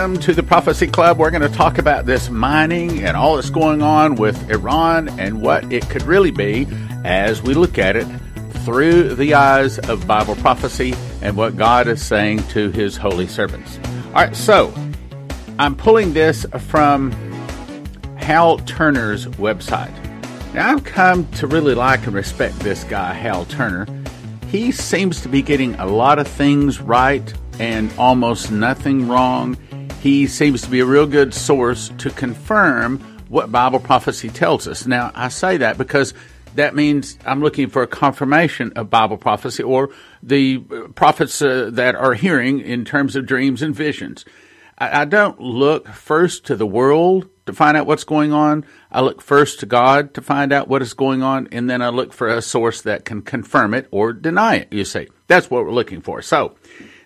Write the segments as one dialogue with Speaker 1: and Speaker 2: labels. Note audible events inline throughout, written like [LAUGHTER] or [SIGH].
Speaker 1: welcome to the Prophecy Club. We're going to talk about this mining and all that's going on with Iran and what it could really be as we look at it through the eyes of Bible prophecy and what God is saying to his holy servants. All right, so I'm pulling this from Hal Turner's website. Now, I've come to really like and respect this guy, Hal Turner. He seems to be getting a lot of things right and almost nothing wrong. He seems to be a real good source to confirm what Bible prophecy tells us. Now, I say that because that means I'm looking for a confirmation of Bible prophecy or the prophets uh, that are hearing in terms of dreams and visions. I, I don't look first to the world to find out what's going on. I look first to God to find out what is going on, and then I look for a source that can confirm it or deny it, you see. That's what we're looking for. So,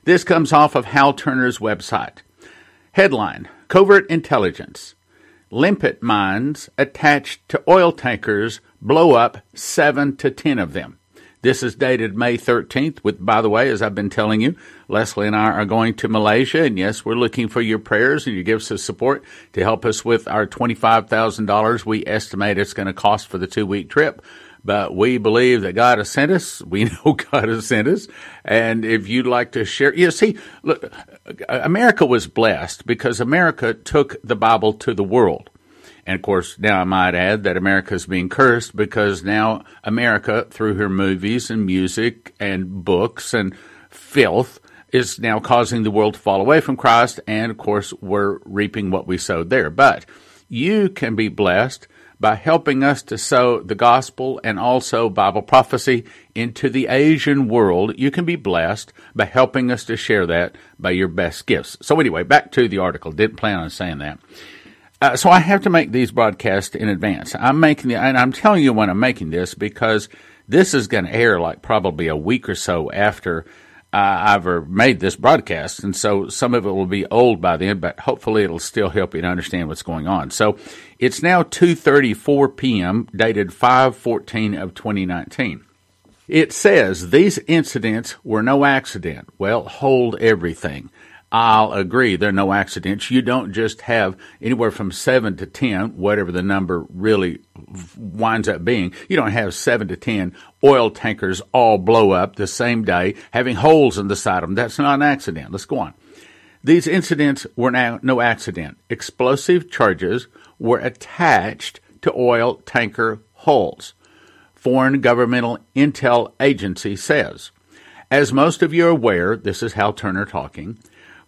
Speaker 1: this comes off of Hal Turner's website. Headline Covert Intelligence Limpet mines attached to oil tankers blow up seven to ten of them. This is dated May 13th, with, by the way, as I've been telling you, Leslie and I are going to Malaysia, and yes, we're looking for your prayers and your gifts of support to help us with our $25,000 we estimate it's going to cost for the two week trip but we believe that God has sent us. We [LAUGHS] know God has sent us. And if you'd like to share, you see, look, America was blessed because America took the Bible to the world. And of course, now I might add that America is being cursed because now America, through her movies and music and books and filth, is now causing the world to fall away from Christ. And of course, we're reaping what we sowed there. But you can be blessed by helping us to sow the gospel and also Bible prophecy into the Asian world. You can be blessed by helping us to share that by your best gifts. So, anyway, back to the article. Didn't plan on saying that. Uh, so, I have to make these broadcasts in advance. I'm making the, and I'm telling you when I'm making this because this is going to air like probably a week or so after I ever made this broadcast, and so some of it will be old by then, but hopefully it'll still help you to understand what's going on. So it's now 2:34 p.m., dated 5/14 of 2019. It says these incidents were no accident. Well, hold everything. I'll agree. There are no accidents. You don't just have anywhere from seven to 10, whatever the number really winds up being. You don't have seven to 10 oil tankers all blow up the same day, having holes in the side of them. That's not an accident. Let's go on. These incidents were now no accident. Explosive charges were attached to oil tanker hulls. Foreign governmental intel agency says. As most of you are aware, this is Hal Turner talking.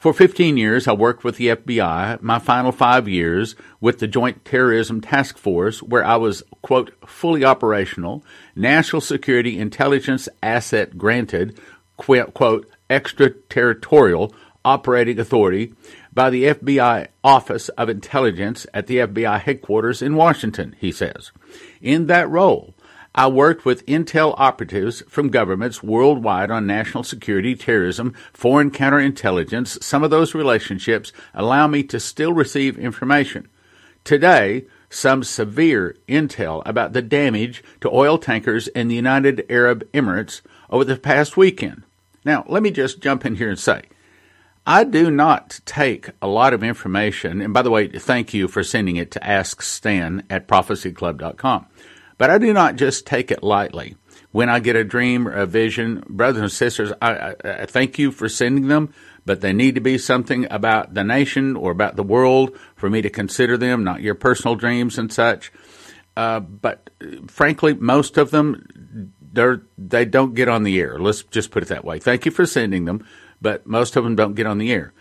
Speaker 1: For 15 years, I worked with the FBI, my final five years with the Joint Terrorism Task Force, where I was, quote, fully operational, national security intelligence asset granted, quote, extraterritorial operating authority by the FBI Office of Intelligence at the FBI headquarters in Washington, he says. In that role, I worked with intel operatives from governments worldwide on national security, terrorism, foreign counterintelligence. Some of those relationships allow me to still receive information. Today, some severe intel about the damage to oil tankers in the United Arab Emirates over the past weekend. Now, let me just jump in here and say, I do not take a lot of information, and by the way, thank you for sending it to AskStan at prophecyclub.com. But I do not just take it lightly. When I get a dream or a vision, brothers and sisters, I, I, I thank you for sending them, but they need to be something about the nation or about the world for me to consider them, not your personal dreams and such. Uh, but frankly, most of them, they're, they don't get on the air. Let's just put it that way. Thank you for sending them, but most of them don't get on the air.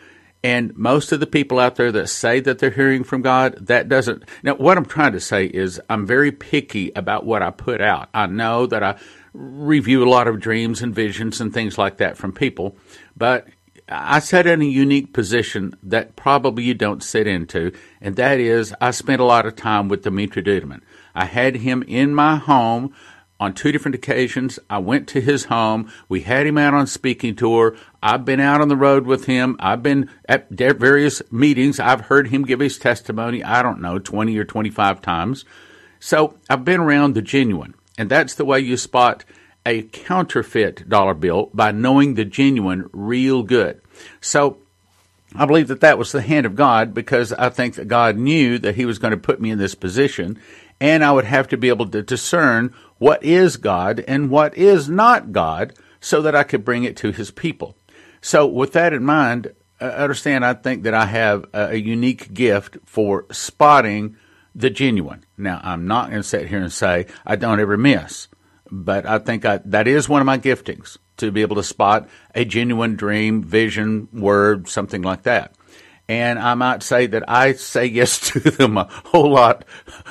Speaker 1: And most of the people out there that say that they're hearing from God, that doesn't. Now, what I'm trying to say is I'm very picky about what I put out. I know that I review a lot of dreams and visions and things like that from people, but I sat in a unique position that probably you don't sit into, and that is I spent a lot of time with Dimitri Duduman. I had him in my home on two different occasions. I went to his home. We had him out on speaking tour. I've been out on the road with him. I've been at various meetings. I've heard him give his testimony, I don't know, 20 or 25 times. So I've been around the genuine. And that's the way you spot a counterfeit dollar bill by knowing the genuine real good. So I believe that that was the hand of God because I think that God knew that He was going to put me in this position, and I would have to be able to discern what is God and what is not God so that I could bring it to His people. So, with that in mind, uh, understand I think that I have a, a unique gift for spotting the genuine. Now, I'm not going to sit here and say I don't ever miss, but I think I, that is one of my giftings to be able to spot a genuine dream, vision, word, something like that. And I might say that I say yes [LAUGHS] to them a whole lot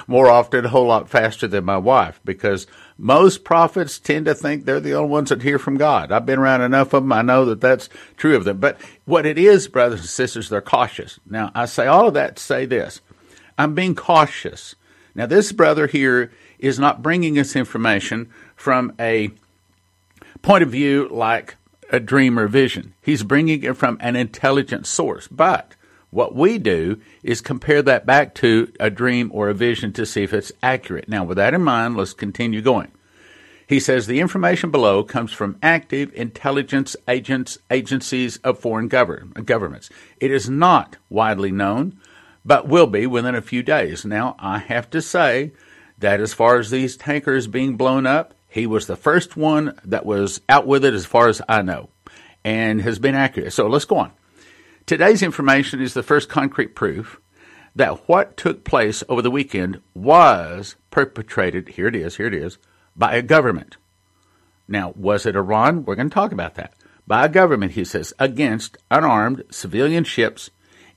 Speaker 1: more often, a whole lot faster than my wife, because most prophets tend to think they're the only ones that hear from God. I've been around enough of them. I know that that's true of them. But what it is, brothers and sisters, they're cautious. Now, I say all of that to say this. I'm being cautious. Now, this brother here is not bringing us information from a point of view like a dream or vision. He's bringing it from an intelligent source. But what we do is compare that back to a dream or a vision to see if it's accurate. Now, with that in mind, let's continue going. He says the information below comes from active intelligence agents, agencies of foreign govern- governments. It is not widely known, but will be within a few days. Now, I have to say that as far as these tankers being blown up, he was the first one that was out with it, as far as I know, and has been accurate. So let's go on. Today's information is the first concrete proof that what took place over the weekend was perpetrated, here it is, here it is, by a government. Now, was it Iran? We're going to talk about that. By a government, he says, against unarmed civilian ships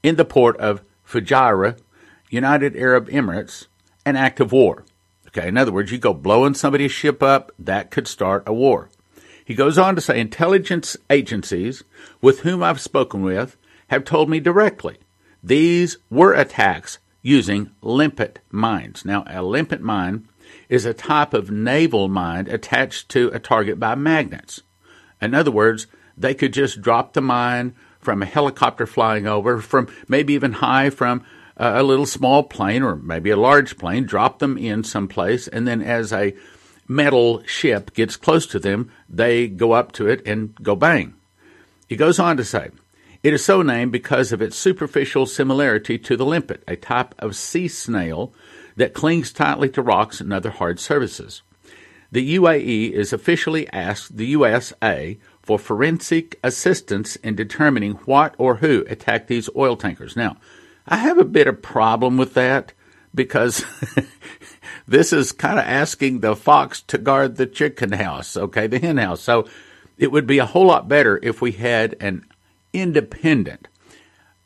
Speaker 1: in the port of Fujairah, United Arab Emirates, an act of war. Okay, in other words, you go blowing somebody's ship up, that could start a war. He goes on to say intelligence agencies with whom I've spoken with have told me directly these were attacks using limpet mines. Now, a limpet mine is a type of naval mine attached to a target by magnets. In other words, they could just drop the mine from a helicopter flying over, from maybe even high from a little small plane or maybe a large plane, drop them in someplace, and then as a metal ship gets close to them, they go up to it and go bang. He goes on to say, it is so named because of its superficial similarity to the limpet, a type of sea snail that clings tightly to rocks and other hard surfaces. The UAE is officially asked the USA for forensic assistance in determining what or who attacked these oil tankers. Now, I have a bit of problem with that because [LAUGHS] this is kind of asking the fox to guard the chicken house, okay, the hen house. So it would be a whole lot better if we had an independent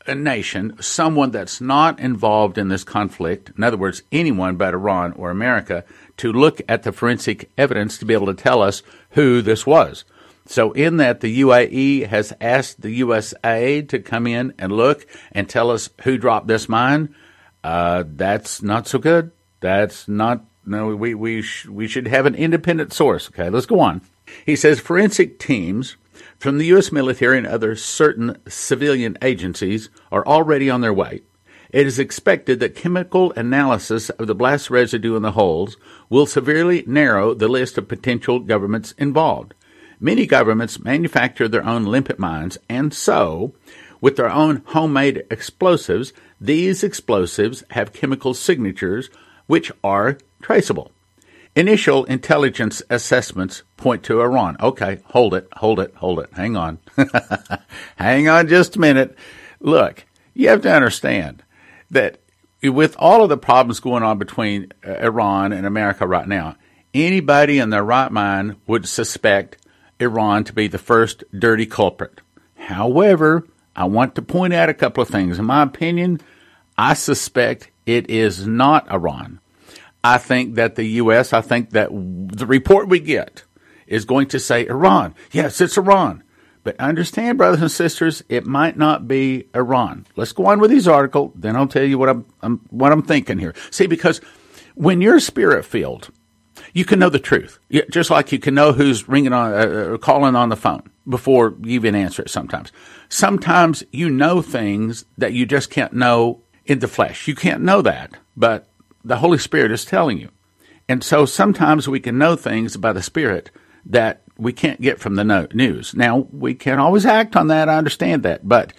Speaker 1: nation, someone that's not involved in this conflict, in other words, anyone but Iran or America, to look at the forensic evidence to be able to tell us who this was. So, in that, the UAE has asked the USA to come in and look and tell us who dropped this mine. Uh, that's not so good. That's not. No, we we sh- we should have an independent source. Okay, let's go on. He says forensic teams from the U.S. military and other certain civilian agencies are already on their way. It is expected that chemical analysis of the blast residue in the holes will severely narrow the list of potential governments involved. Many governments manufacture their own limpet mines, and so, with their own homemade explosives, these explosives have chemical signatures which are traceable. Initial intelligence assessments point to Iran. Okay, hold it, hold it, hold it. Hang on. [LAUGHS] Hang on just a minute. Look, you have to understand that with all of the problems going on between uh, Iran and America right now, anybody in their right mind would suspect Iran to be the first dirty culprit. However, I want to point out a couple of things. In my opinion, I suspect it is not Iran. I think that the U.S., I think that the report we get is going to say Iran. Yes, it's Iran. But understand, brothers and sisters, it might not be Iran. Let's go on with this article, then I'll tell you what I'm, I'm what I'm thinking here. See, because when you're spirit filled, you can know the truth. Just like you can know who's ringing on, uh, uh, calling on the phone before you even answer it sometimes. Sometimes you know things that you just can't know in the flesh. You can't know that, but the Holy Spirit is telling you. And so sometimes we can know things by the Spirit that we can't get from the news. Now, we can't always act on that. I understand that. But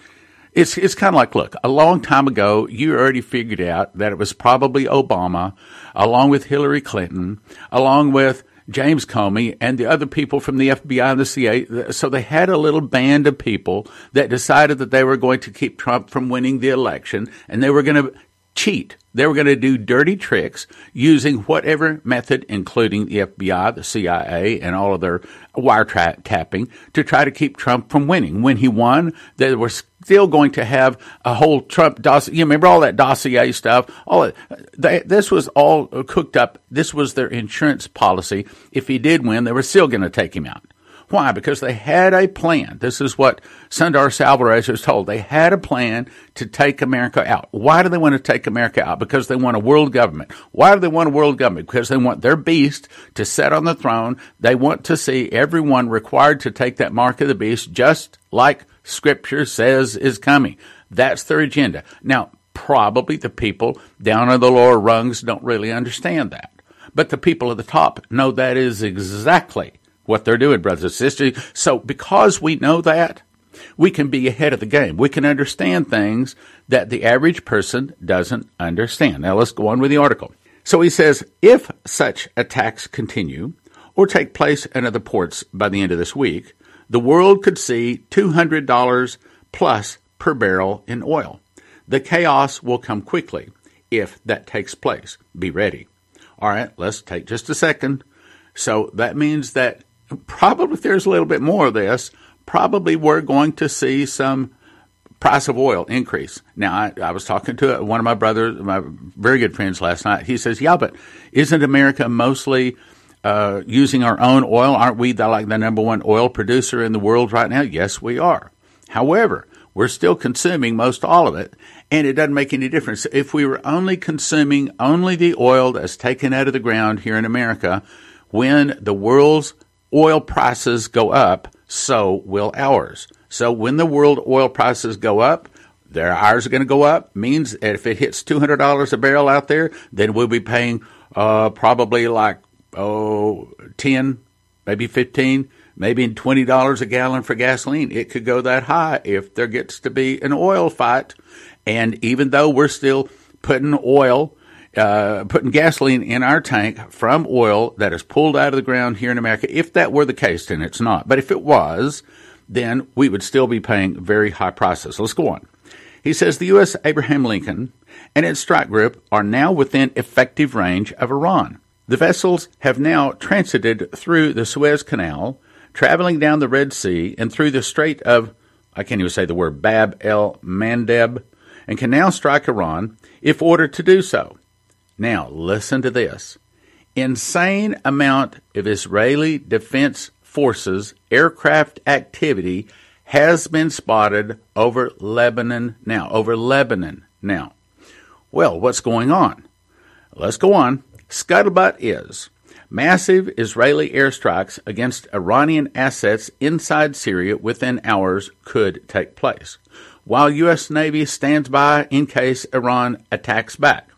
Speaker 1: It's it's kind of like, look, a long time ago, you already figured out that it was probably Obama, along with Hillary Clinton, along with James Comey and the other people from the FBI and the CIA. So they had a little band of people that decided that they were going to keep Trump from winning the election and they were going to cheat. They were going to do dirty tricks using whatever method, including the FBI, the CIA, and all of their wiretapping to try to keep Trump from winning. When he won, they were still going to have a whole Trump dossier. You remember all that dossier stuff? All it, they, this was all cooked up. This was their insurance policy. If he did win, they were still going to take him out. Why? Because they had a plan. This is what Sundar Selvaraj was told. They had a plan to take America out. Why do they want to take America out? Because they want a world government. Why do they want a world government? Because they want their beast to sit on the throne. They want to see everyone required to take that mark of the beast, just like Scripture says is coming. That's their agenda. Now, probably the people down in the lower rungs don't really understand that. But the people at the top know that is exactly what they're doing, brothers and sisters. So because we know that, we can be ahead of the game. We can understand things that the average person doesn't understand. Now let's go on with the article. So he says, if such attacks continue or take place in other ports by the end of this week, the world could see $200 plus per barrel in oil. The chaos will come quickly if that takes place. Be ready. All right, let's take just a second. So that means that probably there's a little bit more of this, probably we're going to see some price of oil increase. Now, I, I, was talking to one of my brothers, my very good friends last night. He says, "Yeah, but isn't America mostly uh, using our own oil? Aren't we the, like the number one oil producer in the world right now?" Yes, we are. However, we're still consuming most all of it, and it doesn't make any difference if we were only consuming only the oil that's taken out of the ground here in America. When the world's oil prices go up, so will ours. So when the world oil prices go up, their ours are going to go up. Means that if it hits two hundred dollars a barrel out there, then we'll be paying uh, probably like oh ten, maybe fifteen, maybe twenty dollars a gallon for gasoline. It could go that high if there gets to be an oil fight. And even though we're still putting oil uh, putting gasoline in our tank from oil that is pulled out of the ground here in America. If that were the case, then it's not. But if it was, then we would still be paying very high prices. Let's go on. He says the U.S. Abraham Lincoln and its strike group are now within effective range of Iran. The vessels have now transited through the Suez Canal, traveling down the Red Sea and through the Strait of, I can't even say the word, Bab el Mandeb, and can now strike Iran if ordered to do so. Now, listen to this. Insane amount of Israeli Defense Forces aircraft activity has been spotted over Lebanon now. Over Lebanon now. Well, what's going on? Let's go on. Scuttlebutt is massive Israeli airstrikes against Iranian assets inside Syria within hours could take place, while U.S. Navy stands by in case Iran attacks back.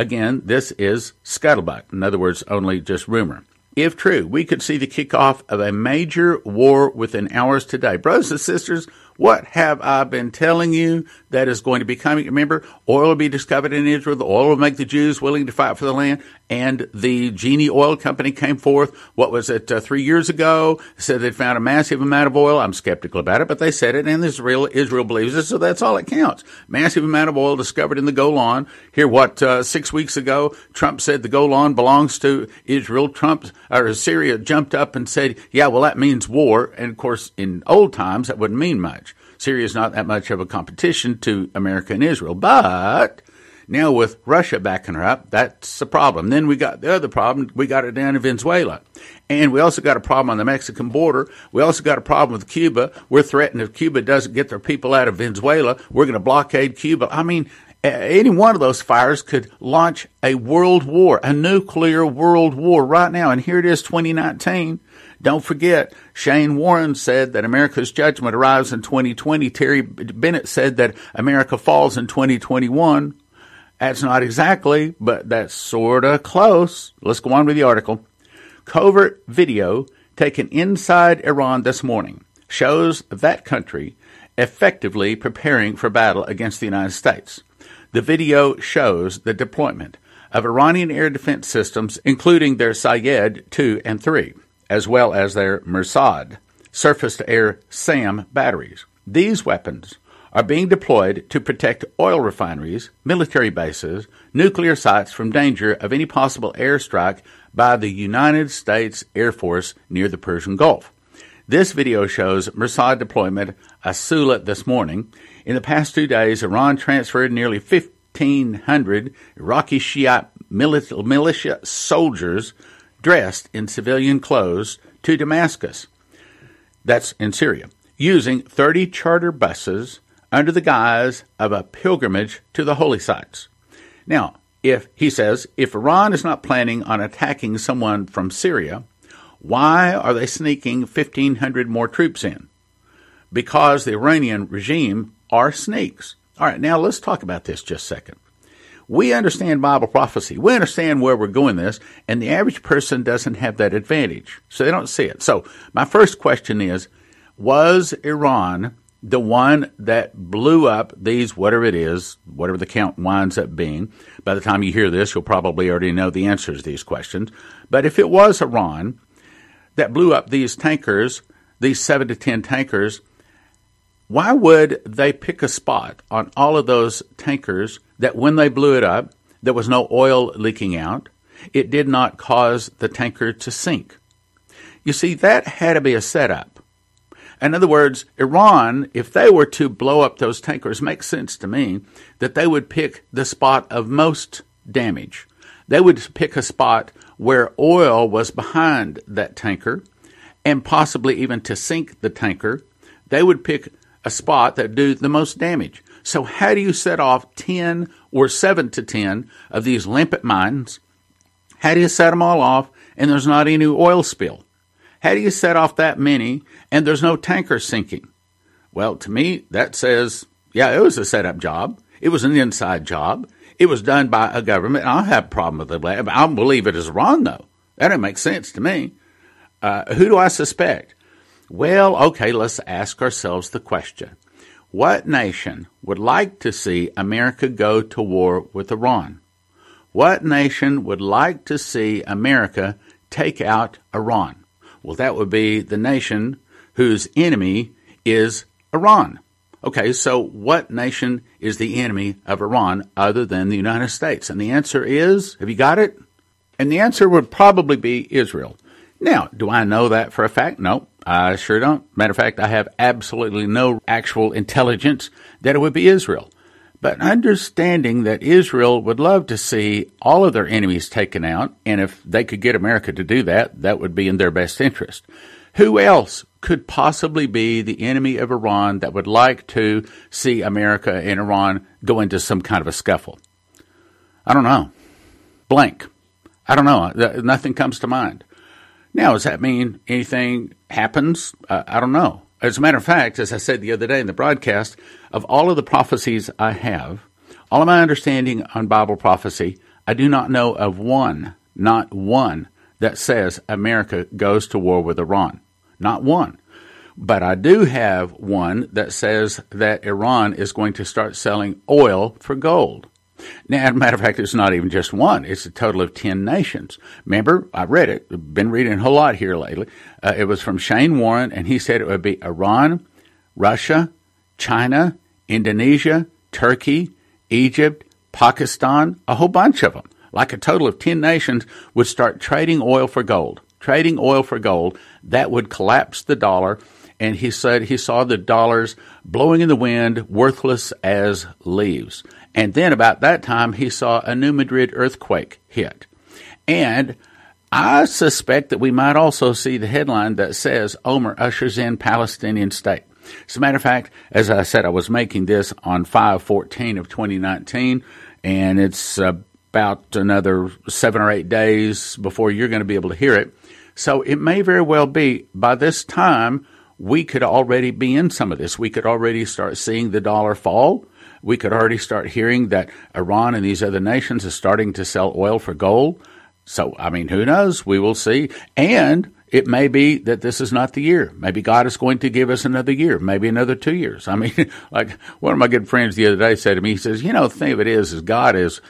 Speaker 1: Again, this is scuttlebutt. In other words, only just rumor. If true, we could see the kickoff of a major war within hours today. Brothers and sisters, what have I been telling you that is going to be coming? Remember, oil will be discovered in Israel. The oil will make the Jews willing to fight for the land. And the Genie Oil Company came forth, what was it, uh, three years ago, said they'd found a massive amount of oil. I'm skeptical about it, but they said it, and Israel, Israel believes it, so that's all it counts. Massive amount of oil discovered in the Golan. Here, what, uh, six weeks ago, Trump said the Golan belongs to Israel. Trump, or Syria jumped up and said, yeah, well, that means war. And of course, in old times, that wouldn't mean much. Syria is not that much of a competition to America and Israel. But now with Russia backing her up, that's a problem. Then we got the other problem. We got it down in Venezuela. And we also got a problem on the Mexican border. We also got a problem with Cuba. We're threatened if Cuba doesn't get their people out of Venezuela, we're going to blockade Cuba. I mean, any one of those fires could launch a world war, a nuclear world war right now. And here it is, 2019. Don't forget, Shane Warren said that America's judgment arrives in 2020. Terry Bennett said that America falls in 2021. That's not exactly, but that's sort of close. Let's go on with the article. Covert video taken inside Iran this morning shows that country effectively preparing for battle against the United States. The video shows the deployment of Iranian air defense systems, including their Sayyad 2 and 3, as well as their Mersad surface to air SAM batteries. These weapons are being deployed to protect oil refineries, military bases, nuclear sites from danger of any possible airstrike by the United States Air Force near the Persian Gulf. This video shows Mersad deployment at Sula this morning. In the past two days, Iran transferred nearly 1,500 Iraqi Shiite militia soldiers dressed in civilian clothes to Damascus. That's in Syria, using 30 charter buses under the guise of a pilgrimage to the holy sites. Now, if he says, if Iran is not planning on attacking someone from Syria, why are they sneaking 1,500 more troops in? Because the Iranian regime are sneaks. All right, now let's talk about this just a second. We understand Bible prophecy. We understand where we're going this, and the average person doesn't have that advantage. So they don't see it. So my first question is, was Iran the one that blew up these, whatever it is, whatever the count winds up being. By the time you hear this, you'll probably already know the answers to these questions. But if it was Iran that blew up these tankers, these seven to ten tankers, why would they pick a spot on all of those tankers that when they blew it up, there was no oil leaking out? It did not cause the tanker to sink. You see, that had to be a setup. In other words, Iran, if they were to blow up those tankers, makes sense to me that they would pick the spot of most damage. They would pick a spot where oil was behind that tanker and possibly even to sink the tanker. They would pick a spot that do the most damage. So how do you set off 10 or 7 to 10 of these limpet mines? How do you set them all off and there's not any oil spill? How do you set off that many and there's no tanker sinking? Well, to me, that says, yeah, it was a setup job. It was an inside job. It was done by a government. I have a problem with it. I don't believe it is wrong, though. That doesn't make sense to me. Uh, who do I suspect? Well, okay, let's ask ourselves the question. What nation would like to see America go to war with Iran? What nation would like to see America take out Iran? Well, that would be the nation whose enemy is Iran. Okay, so what nation is the enemy of Iran other than the United States? And the answer is have you got it? And the answer would probably be Israel. Now, do I know that for a fact? No, I sure don't. Matter of fact, I have absolutely no actual intelligence that it would be Israel. But understanding that Israel would love to see all of their enemies taken out, and if they could get America to do that, that would be in their best interest. Who else could possibly be the enemy of Iran that would like to see America and Iran go into some kind of a scuffle? I don't know. Blank. I don't know. Nothing comes to mind. Now, does that mean anything happens? Uh, I don't know. As a matter of fact, as I said the other day in the broadcast, of all of the prophecies I have, all of my understanding on Bible prophecy, I do not know of one, not one, that says America goes to war with Iran. Not one. But I do have one that says that Iran is going to start selling oil for gold. Now, as a matter of fact, it's not even just one. It's a total of 10 nations. Remember, I read it. Been reading a whole lot here lately. Uh, it was from Shane Warren, and he said it would be Iran, Russia, China, Indonesia, Turkey, Egypt, Pakistan, a whole bunch of them. Like a total of 10 nations would start trading oil for gold. Trading oil for gold. That would collapse the dollar. And he said he saw the dollars blowing in the wind, worthless as leaves. And then about that time, he saw a New Madrid earthquake hit. And I suspect that we might also see the headline that says Omer ushers in Palestinian state. As a matter of fact, as I said, I was making this on 514 of 2019, and it's about another seven or eight days before you're going to be able to hear it. So it may very well be by this time we could already be in some of this. We could already start seeing the dollar fall we could already start hearing that Iran and these other nations are starting to sell oil for gold. So, I mean, who knows? We will see. And It may be that this is not the year. Maybe God is going to give us another year, maybe another two years. I mean, [LAUGHS] like one of my good friends the other day said to me, he says, you know, the thing of it is, is God is,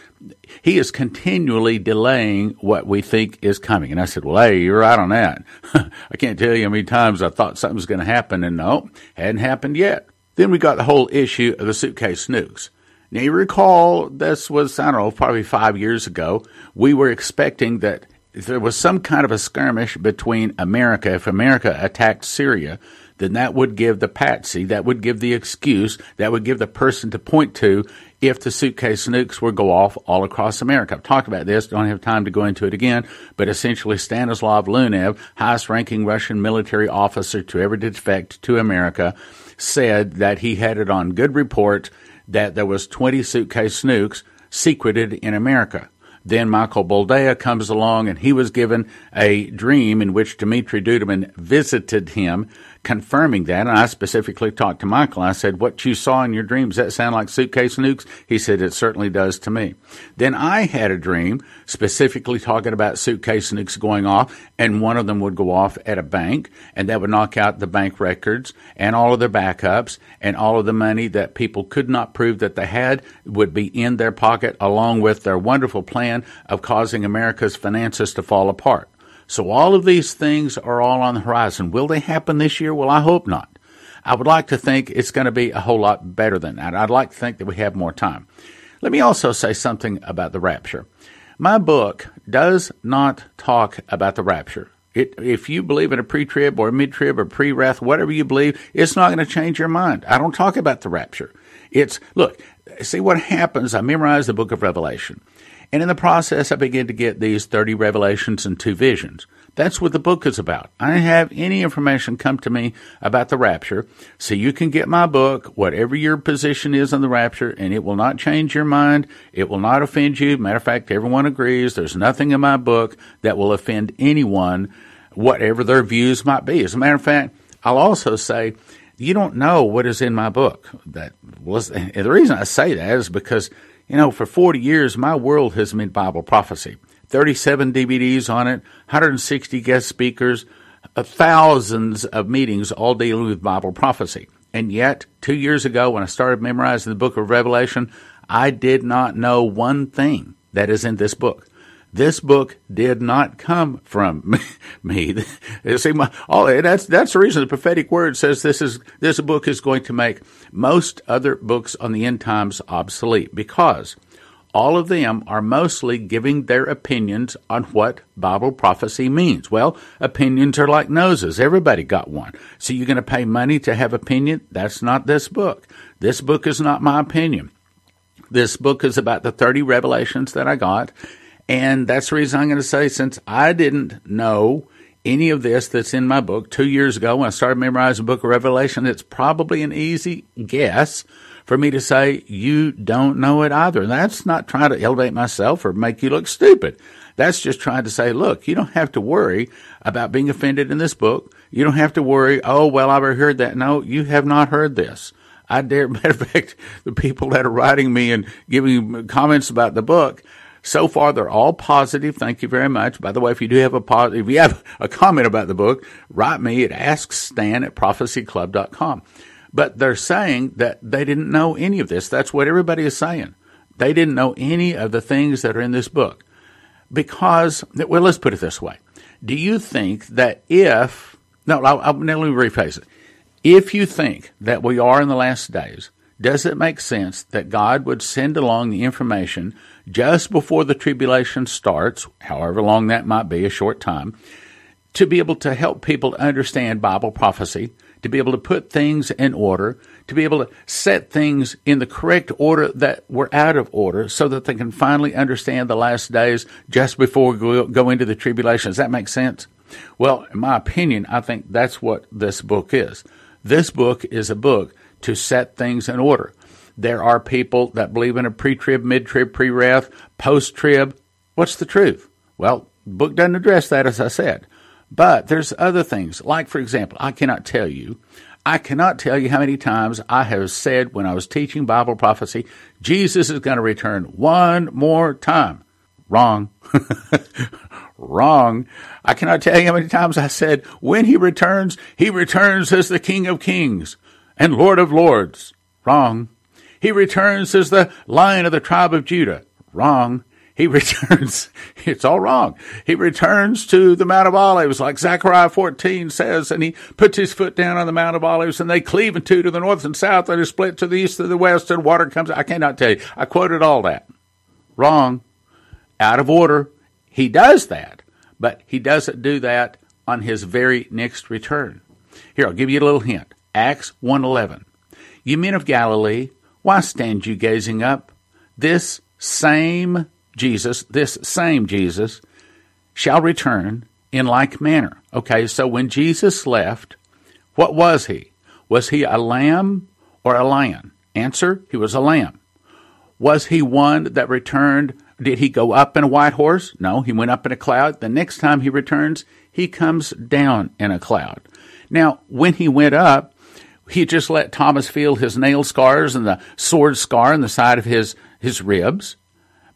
Speaker 1: he is continually delaying what we think is coming. And I said, well, hey, you're right on that. [LAUGHS] I can't tell you how many times I thought something was going to happen and no, hadn't happened yet. Then we got the whole issue of the suitcase nukes. Now you recall this was, I don't know, probably five years ago. We were expecting that there was some kind of a skirmish between America, if America attacked Syria, then that would give the patsy, that would give the excuse, that would give the person to point to if the suitcase nukes were go off all across America. I've talked about this, don't have time to go into it again, but essentially Stanislav Lunev, highest ranking Russian military officer to ever defect to America, said that he had it on good report that there was 20 suitcase nukes secreted in America. Then Michael Boldea comes along and he was given a dream in which Dmitry Duduman visited him confirming that. And I specifically talked to Michael. I said, What you saw in your dreams, that sound like suitcase nukes? He said, It certainly does to me. Then I had a dream specifically talking about suitcase nukes going off, and one of them would go off at a bank, and that would knock out the bank records and all of their backups, and all of the money that people could not prove that they had would be in their pocket, along with their wonderful plan of causing America's finances to fall apart. So all of these things are all on the horizon. Will they happen this year? Well, I hope not. I would like to think it's going to be a whole lot better than that. I'd like to think that we have more time. Let me also say something about the rapture. My book does not talk about the rapture. It, if you believe in a pre-trib or mid-trib or pre-wrath, whatever you believe, it's not going to change your mind. I don't talk about the rapture. It's, look, see what happens. I memorize the book of Revelation. And in the process, I began to get these 30 revelations and two visions. That's what the book is about. I have any information come to me about the rapture. So you can get my book, whatever your position is on the rapture, and it will not change your mind. It will not offend you. Matter of fact, everyone agrees there's nothing in my book that will offend anyone, whatever their views might be. As a matter of fact, I'll also say, you don't know what is in my book. That was the reason I say that is because you know, for 40 years, my world has been Bible prophecy. 37 DVDs on it, 160 guest speakers, uh, thousands of meetings all dealing with Bible prophecy. And yet, two years ago, when I started memorizing the book of Revelation, I did not know one thing that is in this book. This book did not come from [LAUGHS] me. See, my, all, that's that's the reason the prophetic word says this is this book is going to make most other books on the end times obsolete because all of them are mostly giving their opinions on what Bible prophecy means. Well, opinions are like noses. Everybody got one. So you're going to pay money to have opinion? That's not this book. This book is not my opinion. This book is about the 30 revelations that I got and that's the reason I'm going to say, since I didn't know any of this that's in my book two years ago when I started memorizing the book of Revelation, it's probably an easy guess for me to say you don't know it either. And that's not trying to elevate myself or make you look stupid. That's just trying to say, look, you don't have to worry about being offended in this book. You don't have to worry, oh, well, I've heard that. No, you have not heard this. I dare, [LAUGHS] matter of fact, the people that are writing me and giving comments about the book, so far, they're all positive. Thank you very much. By the way, if you do have a positive, if you have a comment about the book, write me at askstan at prophecyclub.com. But they're saying that they didn't know any of this. That's what everybody is saying. They didn't know any of the things that are in this book. Because, well, let's put it this way. Do you think that if, no, I'll, I'll, let me rephrase it. If you think that we are in the last days, does it make sense that God would send along the information just before the tribulation starts, however long that might be, a short time, to be able to help people understand Bible prophecy, to be able to put things in order, to be able to set things in the correct order that were out of order so that they can finally understand the last days just before we go into the tribulation. Does that make sense? Well, in my opinion, I think that's what this book is. This book is a book to set things in order. There are people that believe in a pre-trib, mid-trib, pre-wrath, post-trib. What's the truth? Well, book doesn't address that, as I said. But there's other things. Like, for example, I cannot tell you, I cannot tell you how many times I have said when I was teaching Bible prophecy, Jesus is going to return one more time. Wrong. [LAUGHS] Wrong. I cannot tell you how many times I said, when he returns, he returns as the King of Kings and Lord of Lords. Wrong. He returns as the Lion of the tribe of Judah. Wrong. He [LAUGHS] returns, it's all wrong. He returns to the Mount of Olives, like Zechariah 14 says, and he puts his foot down on the Mount of Olives, and they cleave in two to the north and south, and are split to the east and the west, and water comes. I cannot tell you. I quoted all that. Wrong. Out of order. He does that, but he doesn't do that on his very next return. Here, I'll give you a little hint. Acts 1:11. You men of Galilee, why stand you gazing up? This same Jesus, this same Jesus, shall return in like manner. Okay, so when Jesus left, what was he? Was he a lamb or a lion? Answer, he was a lamb. Was he one that returned? Did he go up in a white horse? No, he went up in a cloud. The next time he returns, he comes down in a cloud. Now, when he went up, he just let Thomas feel his nail scars and the sword scar in the side of his, his ribs.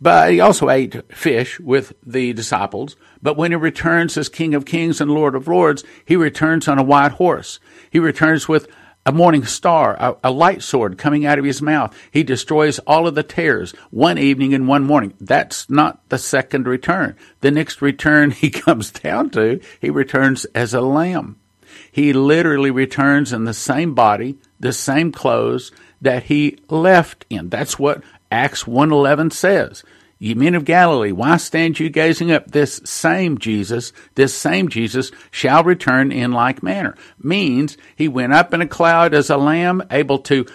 Speaker 1: But he also ate fish with the disciples. But when he returns as King of Kings and Lord of Lords, he returns on a white horse. He returns with a morning star, a, a, light sword coming out of his mouth. He destroys all of the tares one evening and one morning. That's not the second return. The next return [LAUGHS] he comes down to, he returns as a lamb. He literally returns in the same body, the same clothes that he left in. That's what Acts 1:11 says. Ye men of Galilee, why stand you gazing up? This same Jesus, this same Jesus shall return in like manner. Means he went up in a cloud as a lamb, able to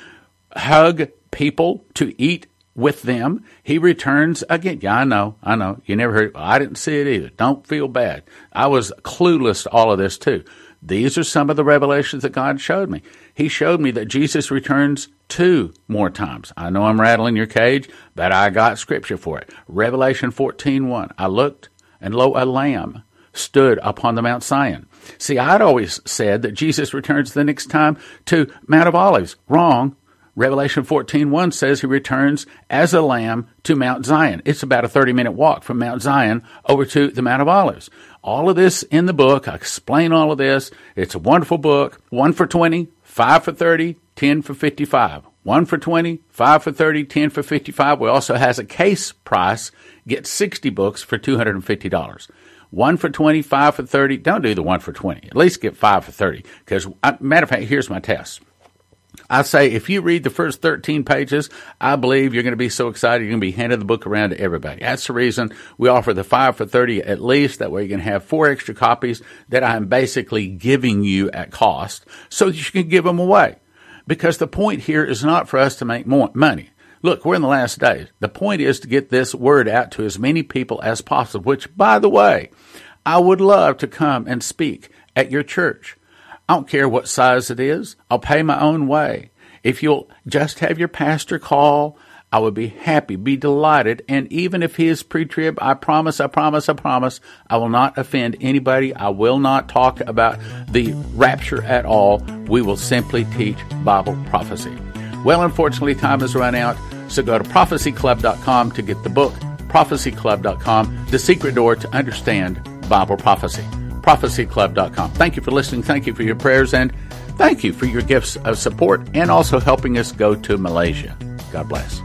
Speaker 1: hug people, to eat with them. He returns again. Yeah, I know, I know. You never heard. I didn't see it either. Don't feel bad. I was clueless to all of this too. These are some of the revelations that God showed me. He showed me that Jesus returns two more times. I know I'm rattling your cage, but I got scripture for it. Revelation 14:1. I looked, and lo, a lamb stood upon the Mount Zion. See, I'd always said that Jesus returns the next time to Mount of Olives. Wrong. Revelation 14:1 says he returns as a lamb to Mount Zion. It's about a 30-minute walk from Mount Zion over to the Mount of Olives. All of this in the book. I explain all of this. It's a wonderful book. 1 for 20, 5 for 30, 10 for 55. 1 for 20, 5 for 30, 10 for 55. We also has a case price. Get 60 books for $250. 1 for 20, 5 for 30. Don't do the 1 for 20. At least get 5 for 30. Because, uh, matter of fact, here's my test. I say if you read the first 13 pages, I believe you're going to be so excited you're going to be handing the book around to everybody. That's the reason we offer the 5 for 30 at least. That way you can have four extra copies that I'm basically giving you at cost so that you can give them away. Because the point here is not for us to make more money. Look, we're in the last days. The point is to get this word out to as many people as possible, which by the way, I would love to come and speak at your church. I don't care what size it is. I'll pay my own way. If you'll just have your pastor call, I would be happy, be delighted. And even if he is pre-trib, I promise, I promise, I promise, I will not offend anybody. I will not talk about the rapture at all. We will simply teach Bible prophecy. Well, unfortunately, time has run out. So go to prophecyclub.com to get the book, prophecyclub.com, the secret door to understand Bible prophecy prophecyclub.com. Thank you for listening. Thank you for your prayers and thank you for your gifts of support and also helping us go to Malaysia. God bless.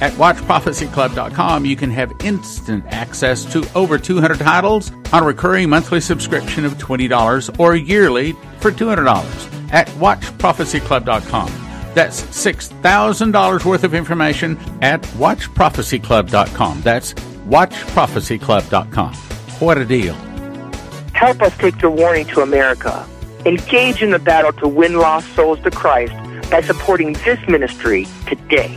Speaker 1: At watchprophecyclub.com, you can have instant access to over 200 titles on a recurring monthly subscription of $20 or yearly for $200 at watchprophecyclub.com. That's $6,000 worth of information at watchprophecyclub.com. That's watchprophecyclub.com. What a deal.
Speaker 2: Help us take your warning to America. Engage in the battle to win lost souls to Christ by supporting this ministry today.